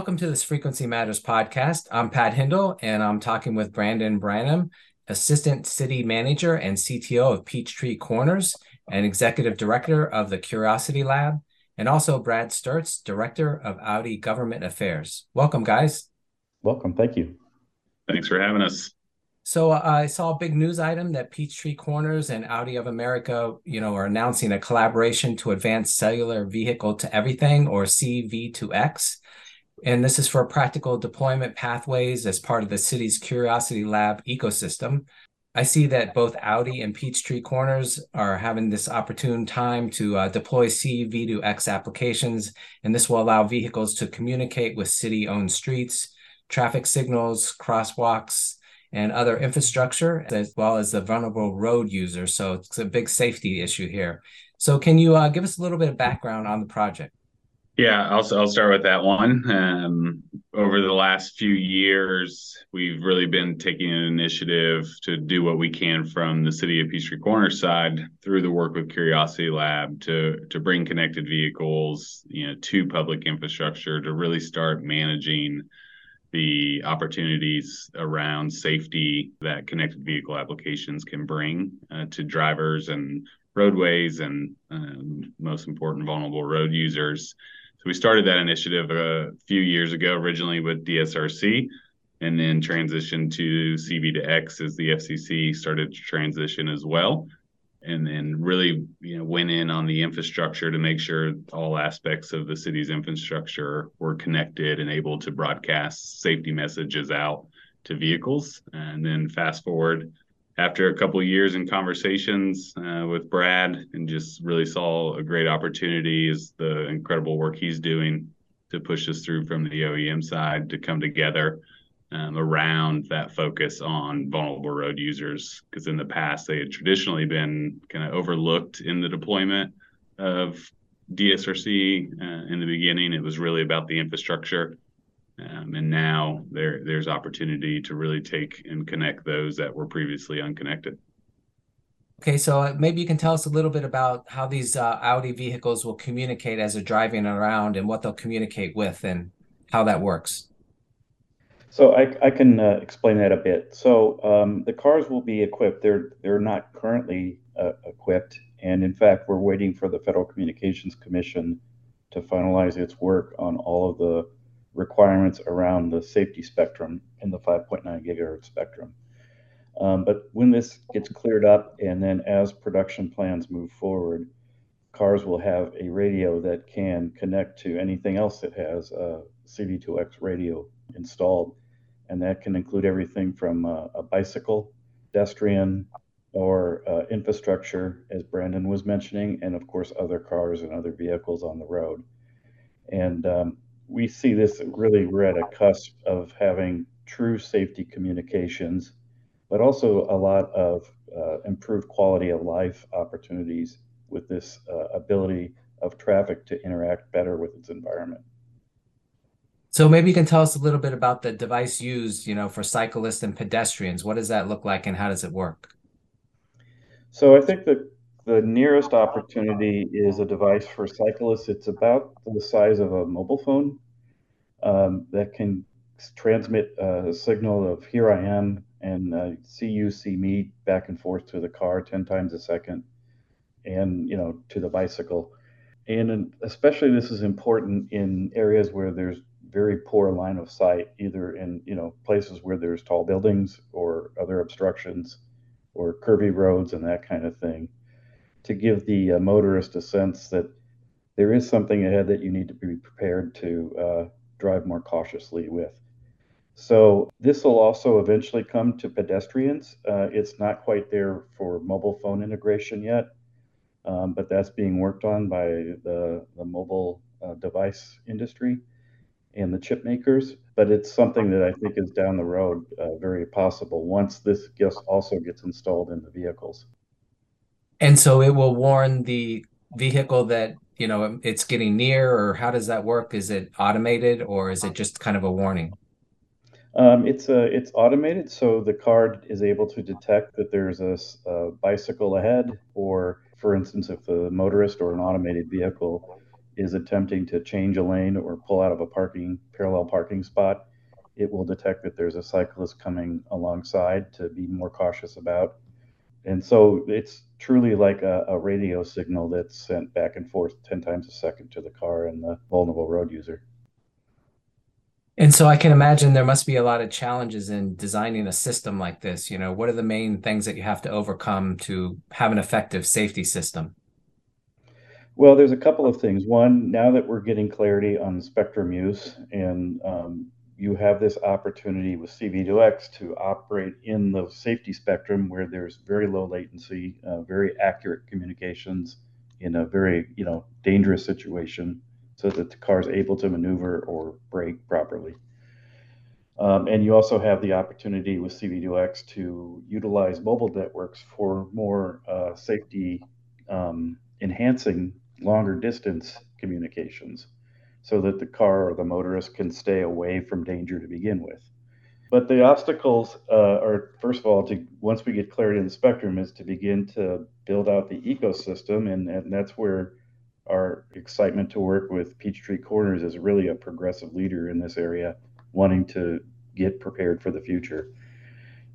welcome to this Frequency Matters podcast. I'm Pat Hindle, and I'm talking with Brandon Branham, Assistant City Manager and CTO of Peachtree Corners and Executive Director of the Curiosity Lab, and also Brad Stertz, Director of Audi Government Affairs. Welcome, guys. Welcome. Thank you. Thanks for having us. So uh, I saw a big news item that Peachtree Corners and Audi of America, you know, are announcing a collaboration to advance cellular vehicle to everything or CV2X. And this is for practical deployment pathways as part of the city's Curiosity Lab ecosystem. I see that both Audi and Peachtree Corners are having this opportune time to uh, deploy CV2X applications, and this will allow vehicles to communicate with city owned streets, traffic signals, crosswalks, and other infrastructure, as well as the vulnerable road users. So it's a big safety issue here. So, can you uh, give us a little bit of background on the project? Yeah, I'll, I'll start with that one. Um, over the last few years, we've really been taking an initiative to do what we can from the city of Peachtree Corner side through the work with Curiosity Lab to to bring connected vehicles, you know, to public infrastructure to really start managing the opportunities around safety that connected vehicle applications can bring uh, to drivers and roadways and um, most important vulnerable road users so we started that initiative a few years ago originally with dsrc and then transitioned to cv2x as the fcc started to transition as well. And then really you know went in on the infrastructure to make sure all aspects of the city's infrastructure were connected and able to broadcast safety messages out to vehicles. And then fast forward after a couple years in conversations uh, with Brad and just really saw a great opportunity is the incredible work he's doing to push us through from the OEM side to come together um, around that focus on vulnerable road users. Because in the past, they had traditionally been kind of overlooked in the deployment of DSRC. Uh, in the beginning, it was really about the infrastructure. Um, and now there there's opportunity to really take and connect those that were previously unconnected. Okay, so uh, maybe you can tell us a little bit about how these uh, Audi vehicles will communicate as they're driving around and what they'll communicate with and how that works. So I, I can uh, explain that a bit. So um, the cars will be equipped. They're they're not currently uh, equipped, and in fact, we're waiting for the Federal Communications Commission to finalize its work on all of the requirements around the safety spectrum in the 5.9 gigahertz spectrum. Um, but when this gets cleared up, and then as production plans move forward, cars will have a radio that can connect to anything else that has a CV2X radio installed and that can include everything from uh, a bicycle, pedestrian, or uh, infrastructure, as Brandon was mentioning, and of course, other cars and other vehicles on the road. And um, we see this really, we're at a cusp of having true safety communications, but also a lot of uh, improved quality of life opportunities with this uh, ability of traffic to interact better with its environment. So maybe you can tell us a little bit about the device used, you know, for cyclists and pedestrians. What does that look like and how does it work? So I think that the nearest opportunity is a device for cyclists. It's about the size of a mobile phone um, that can transmit a signal of here I am and uh, see you, see me back and forth to the car 10 times a second and, you know, to the bicycle. And especially this is important in areas where there's very poor line of sight, either in you know places where there's tall buildings or other obstructions, or curvy roads and that kind of thing, to give the uh, motorist a sense that there is something ahead that you need to be prepared to uh, drive more cautiously with. So this will also eventually come to pedestrians. Uh, it's not quite there for mobile phone integration yet, um, but that's being worked on by the, the mobile uh, device industry and the chip makers, but it's something that I think is down the road uh, very possible once this also gets installed in the vehicles. And so it will warn the vehicle that you know it's getting near, or how does that work? Is it automated, or is it just kind of a warning? Um, it's a, it's automated, so the car is able to detect that there's a, a bicycle ahead, or for instance, if the motorist or an automated vehicle is attempting to change a lane or pull out of a parking parallel parking spot, it will detect that there's a cyclist coming alongside to be more cautious about. And so it's truly like a, a radio signal that's sent back and forth 10 times a second to the car and the vulnerable road user. And so I can imagine there must be a lot of challenges in designing a system like this. You know, what are the main things that you have to overcome to have an effective safety system? Well, there's a couple of things. One, now that we're getting clarity on spectrum use, and um, you have this opportunity with CV2X to operate in the safety spectrum where there's very low latency, uh, very accurate communications in a very you know dangerous situation so that the car is able to maneuver or brake properly. Um, and you also have the opportunity with CV2X to utilize mobile networks for more uh, safety um, enhancing longer distance communications so that the car or the motorist can stay away from danger to begin with. But the obstacles uh, are, first of all, to once we get clarity in the spectrum, is to begin to build out the ecosystem, and, and that's where our excitement to work with Peachtree Corners is really a progressive leader in this area, wanting to get prepared for the future.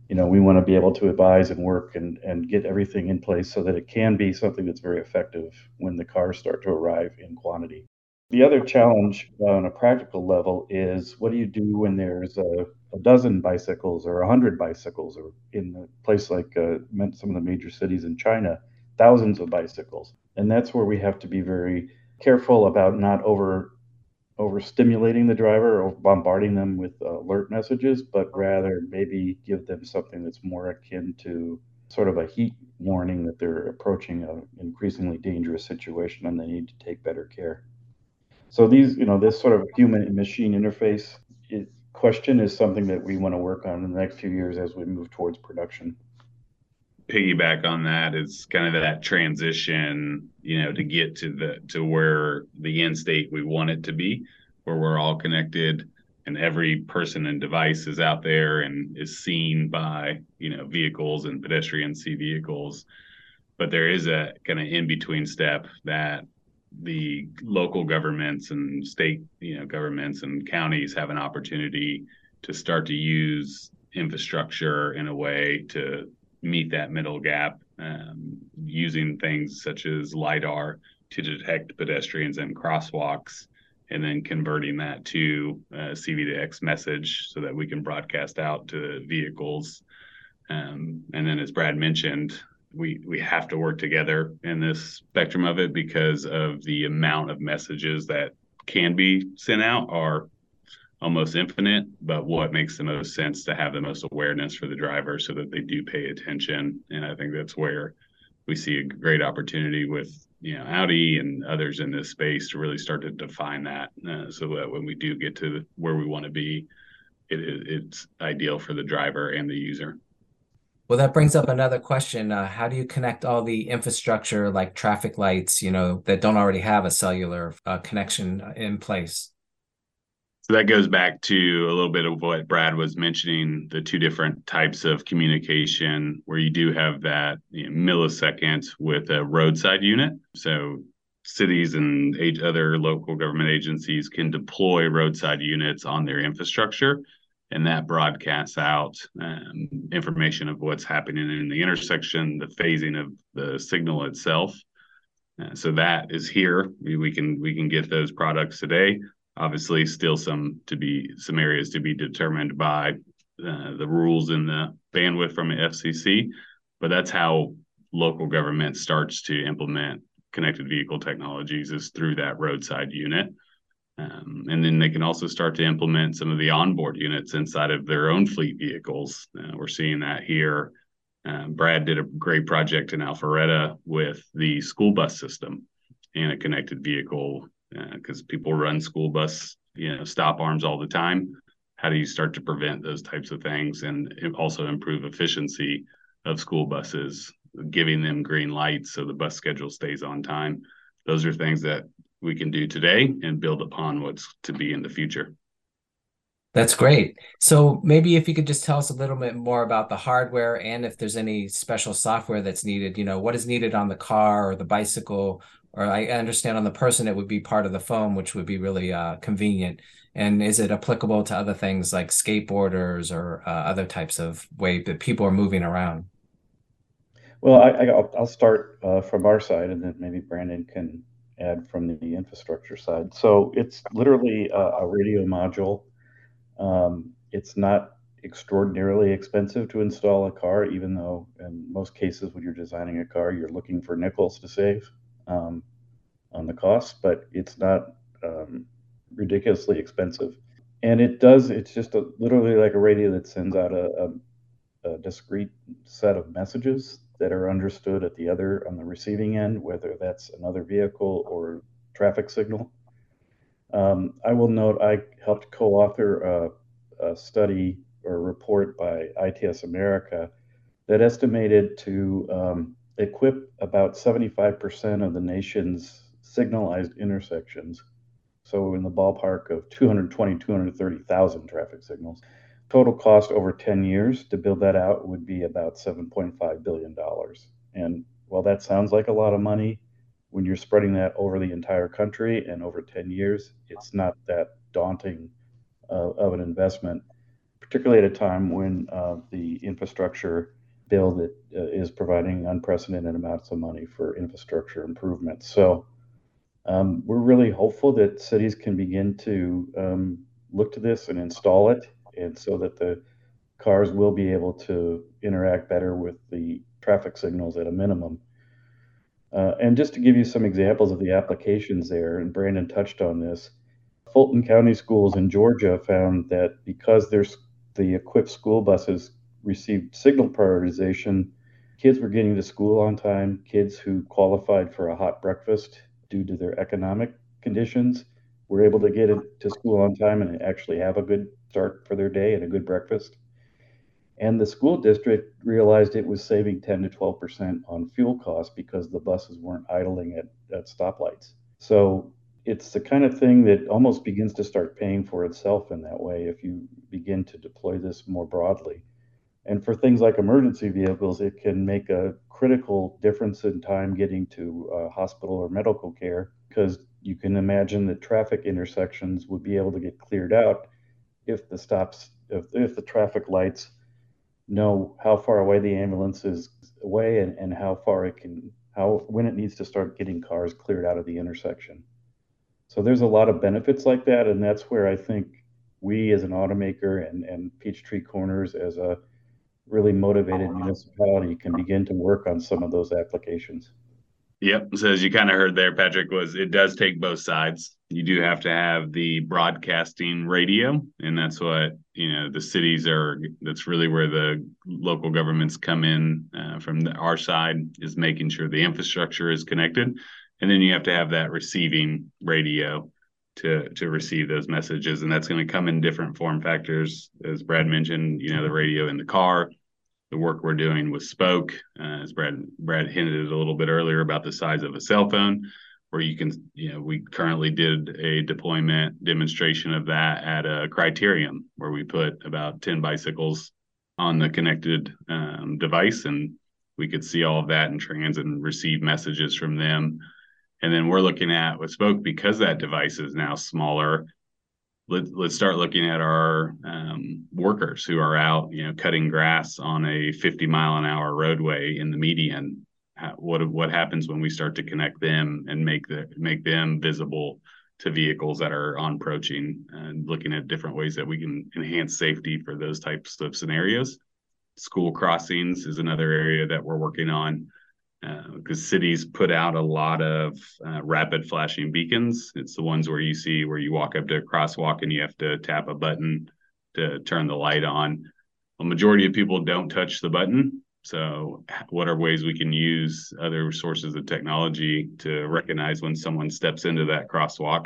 You know, we want to be able to advise and work and, and get everything in place so that it can be something that's very effective when the cars start to arrive in quantity. The other challenge on a practical level is what do you do when there's a, a dozen bicycles or a hundred bicycles, or in a place like uh, some of the major cities in China, thousands of bicycles? and that's where we have to be very careful about not over overstimulating the driver or bombarding them with alert messages, but rather maybe give them something that's more akin to sort of a heat warning that they're approaching an increasingly dangerous situation and they need to take better care. So these, you know, this sort of human and machine interface question is something that we want to work on in the next few years as we move towards production piggyback on that is kind of that transition, you know, to get to the to where the end state we want it to be, where we're all connected and every person and device is out there and is seen by, you know, vehicles and pedestrians see vehicles. But there is a kind of in between step that the local governments and state, you know, governments and counties have an opportunity to start to use infrastructure in a way to meet that middle gap um, using things such as LIDAR to detect pedestrians and crosswalks, and then converting that to a CV2X message so that we can broadcast out to vehicles. Um, and then, as Brad mentioned, we we have to work together in this spectrum of it because of the amount of messages that can be sent out are almost infinite, but what makes the most sense to have the most awareness for the driver so that they do pay attention. And I think that's where we see a great opportunity with you know Audi and others in this space to really start to define that, uh, so that when we do get to where we want to be, it, it's ideal for the driver and the user. Well, that brings up another question. Uh, how do you connect all the infrastructure like traffic lights, you know, that don't already have a cellular uh, connection in place? So that goes back to a little bit of what Brad was mentioning the two different types of communication where you do have that you know, millisecond with a roadside unit. So cities and other local government agencies can deploy roadside units on their infrastructure and that broadcasts out um, information of what's happening in the intersection, the phasing of the signal itself. Uh, so that is here. We, we can we can get those products today obviously still some to be some areas to be determined by uh, the rules in the bandwidth from the FCC, but that's how local government starts to implement connected vehicle technologies is through that roadside unit. Um, and then they can also start to implement some of the onboard units inside of their own fleet vehicles. Uh, we're seeing that here. Uh, Brad did a great project in Alpharetta with the school bus system and a connected vehicle because uh, people run school bus, you know, stop arms all the time. How do you start to prevent those types of things and also improve efficiency of school buses, giving them green lights so the bus schedule stays on time? Those are things that we can do today and build upon what's to be in the future. That's great. So maybe if you could just tell us a little bit more about the hardware and if there's any special software that's needed, you know, what is needed on the car or the bicycle or I understand on the person it would be part of the phone, which would be really uh, convenient. And is it applicable to other things like skateboarders or uh, other types of way that people are moving around? Well, I, will start uh, from our side, and then maybe Brandon can add from the infrastructure side. So it's literally a, a radio module. Um, it's not extraordinarily expensive to install a car, even though in most cases when you're designing a car, you're looking for nickels to save um, on the cost, but it's not um, ridiculously expensive. And it does, it's just a, literally like a radio that sends out a, a, a discrete set of messages that are understood at the other on the receiving end, whether that's another vehicle or traffic signal. Um, I will note I helped co-author a, a, study or a report by ITS America that estimated to um, equip about 75% of the nation's signalized intersections. So in the ballpark of 220, 230,000 traffic signals. Total cost over 10 years to build that out would be about $7.5 billion. And while that sounds like a lot of money, when you're spreading that over the entire country and over 10 years, it's not that daunting uh, of an investment, particularly at a time when uh, the infrastructure bill that uh, is providing unprecedented amounts of money for infrastructure improvements. So um, we're really hopeful that cities can begin to um, look to this and install it, and so that the cars will be able to interact better with the traffic signals at a minimum. Uh, and just to give you some examples of the applications there, and Brandon touched on this, Fulton County Schools in Georgia found that because there's the equipped school buses received signal prioritization. Kids were getting to school on time. Kids who qualified for a hot breakfast due to their economic conditions were able to get to school on time and actually have a good start for their day and a good breakfast. And the school district realized it was saving 10 to 12% on fuel costs because the buses weren't idling at, at stoplights. So it's the kind of thing that almost begins to start paying for itself in that way if you begin to deploy this more broadly. And for things like emergency vehicles, it can make a critical difference in time getting to uh, hospital or medical care because you can imagine that traffic intersections would be able to get cleared out if the stops, if, if the traffic lights know how far away the ambulance is away and, and how far it can, how, when it needs to start getting cars cleared out of the intersection. So there's a lot of benefits like that. And that's where I think we as an automaker and, and Peachtree Corners as a really motivated municipality can begin to work on some of those applications. Yep. So as you kind of heard there, Patrick, was it does take both sides. You do have to have the broadcasting radio, and that's what you know the cities are. That's really where the local governments come in uh, from the, our side is making sure the infrastructure is connected, and then you have to have that receiving radio to to receive those messages and that's going to come in different form factors as brad mentioned you know the radio in the car the work we're doing with spoke uh, as brad brad hinted a little bit earlier about the size of a cell phone where you can you know we currently did a deployment demonstration of that at a criterium where we put about 10 bicycles on the connected um, device and we could see all of that in trans and receive messages from them and then we're looking at with Spoke because that device is now smaller. Let, let's start looking at our um, workers who are out, you know, cutting grass on a 50 mile an hour roadway in the median. What what happens when we start to connect them and make the make them visible to vehicles that are on approaching and looking at different ways that we can enhance safety for those types of scenarios. School crossings is another area that we're working on because uh, cities put out a lot of uh, rapid flashing beacons. It's the ones where you see where you walk up to a crosswalk and you have to tap a button to turn the light on. A majority of people don't touch the button. So, what are ways we can use other sources of technology to recognize when someone steps into that crosswalk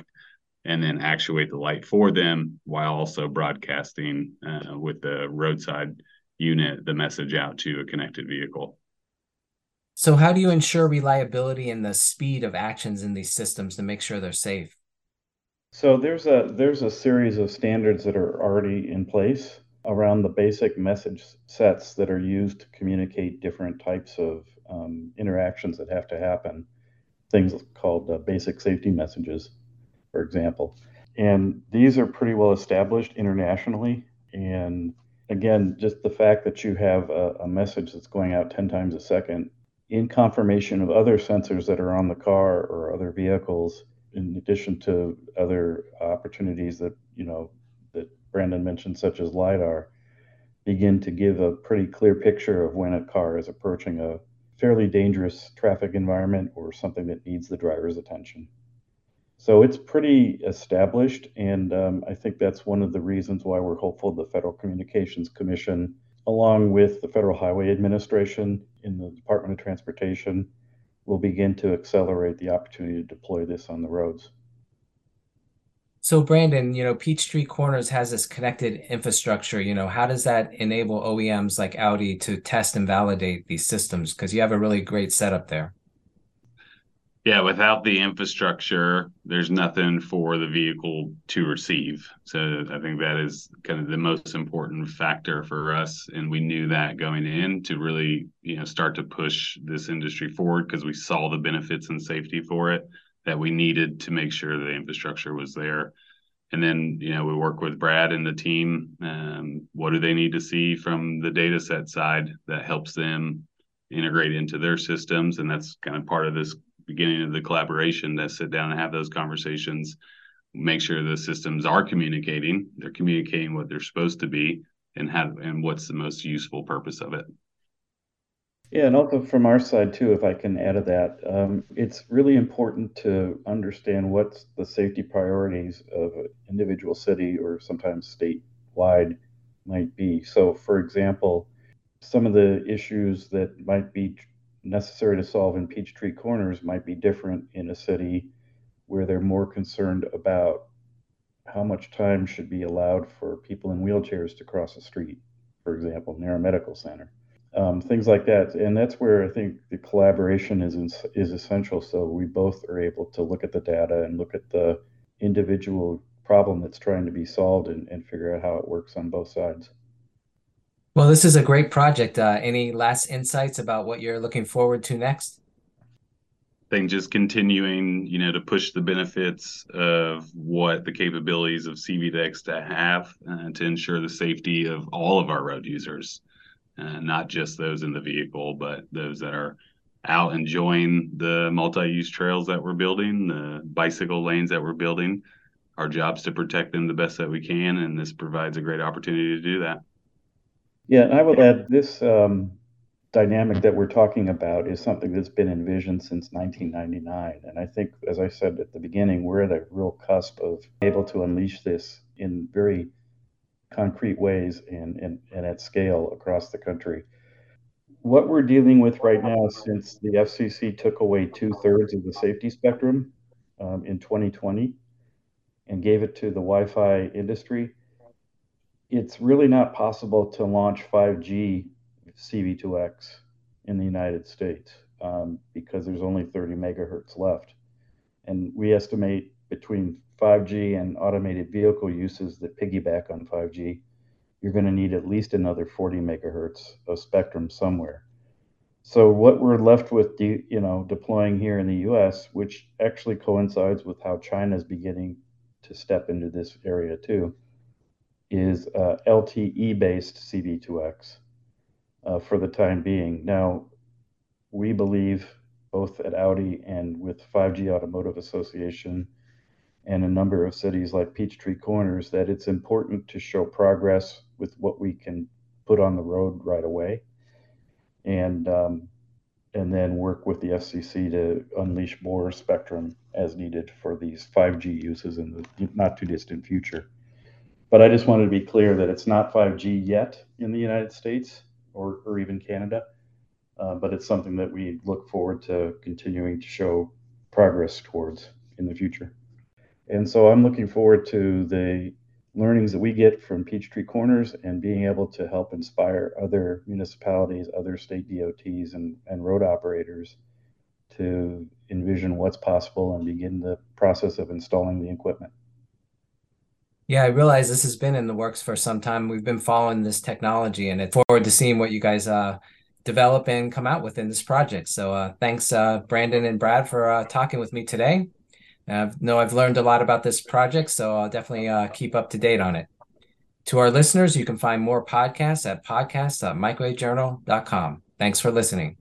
and then actuate the light for them while also broadcasting uh, with the roadside unit the message out to a connected vehicle? So how do you ensure reliability and the speed of actions in these systems to make sure they're safe? So there's a there's a series of standards that are already in place around the basic message sets that are used to communicate different types of um, interactions that have to happen. things called uh, basic safety messages, for example. And these are pretty well established internationally. And again, just the fact that you have a, a message that's going out 10 times a second in confirmation of other sensors that are on the car or other vehicles, in addition to other opportunities that, you know, Brandon mentioned, such as LIDAR, begin to give a pretty clear picture of when a car is approaching a fairly dangerous traffic environment or something that needs the driver's attention. So it's pretty established, and um, I think that's one of the reasons why we're hopeful the Federal Communications Commission, along with the Federal Highway Administration in the Department of Transportation, will begin to accelerate the opportunity to deploy this on the roads. So Brandon, you know, Peachtree Corners has this connected infrastructure. You know, how does that enable OEMs like Audi to test and validate these systems? Because you have a really great setup there. Yeah, without the infrastructure, there's nothing for the vehicle to receive. So I think that is kind of the most important factor for us, and we knew that going in to really, you know, start to push this industry forward because we saw the benefits and safety for it that we needed to make sure the infrastructure was there. And then, you know, we work with Brad and the team. Um, what do they need to see from the data set side that helps them integrate into their systems? And that's kind of part of this beginning of the collaboration to sit down and have those conversations, make sure the systems are communicating, they're communicating what they're supposed to be, and have and what's the most useful purpose of it. Yeah, and also from our side too, if I can add to that, um, it's really important to understand what's the safety priorities of an individual city or sometimes statewide might be. So, for example, some of the issues that might be necessary to solve in Peachtree Corners might be different in a city where they're more concerned about how much time should be allowed for people in wheelchairs to cross a street, for example, near a medical center um, things like that. And that's where I think the collaboration is is essential. So we both are able to look at the data and look at the individual problem that's trying to be solved and, and figure out how it works on both sides. Well, this is a great project. Uh, any last insights about what you're looking forward to next? I think just continuing, you know, to push the benefits of what the capabilities of CV2X to have uh, to ensure the safety of all of our road users uh, not just those in the vehicle, but those that are out enjoying the multi-use trails that we're building, the bicycle lanes that we're building. Our job's to protect them the best that we can, and this provides a great opportunity to do that. Yeah, and I would add this um, dynamic that we're talking about is something that's been envisioned since 1999, and I think, as I said at the beginning, we're at a real cusp of able to unleash this in very concrete ways and, and, and at scale across the country. What we're dealing with right now, since the FCC took away two thirds of the safety spectrum um, in 2020 and gave it to the Wi Fi industry, it's really not possible to launch 5G CV2X in the United States um, because there's only 30 megahertz left. And we estimate between 5G and automated vehicle uses that piggyback on 5G, you're going to need at least another 40 megahertz of spectrum somewhere. So what we're left with, de- you know, deploying here in the U.S., which actually coincides with how China is beginning to step into this area too, is uh, LTE-based CV2X uh, for the time being. Now, we believe both at Audi and with 5G Automotive Association and a number of cities like Peachtree Corners that it's important to show progress with what we can put on the road right away, and um, and then work with the FCC to unleash more spectrum as needed for these 5G uses in the not too distant future. But I just wanted to be clear that it's not 5G yet in the United States or, or even Canada, uh, but it's something that we look forward to continuing to show progress towards in the future. And so I'm looking forward to the learnings that we get from Peachtree Corners and being able to help inspire other municipalities, other state DOTs, and, and road operators to envision what's possible and begin the process of installing the equipment. Yeah, I realize this has been in the works for some time. We've been following this technology and it's forward to seeing what you guys uh, develop and come out within this project. So uh, thanks, uh, Brandon and Brad, for uh, talking with me today. I know I've learned a lot about this project, so I'll definitely uh, keep up to date on it. To our listeners, you can find more podcasts at podcasts.microwavejournal.com. Thanks for listening.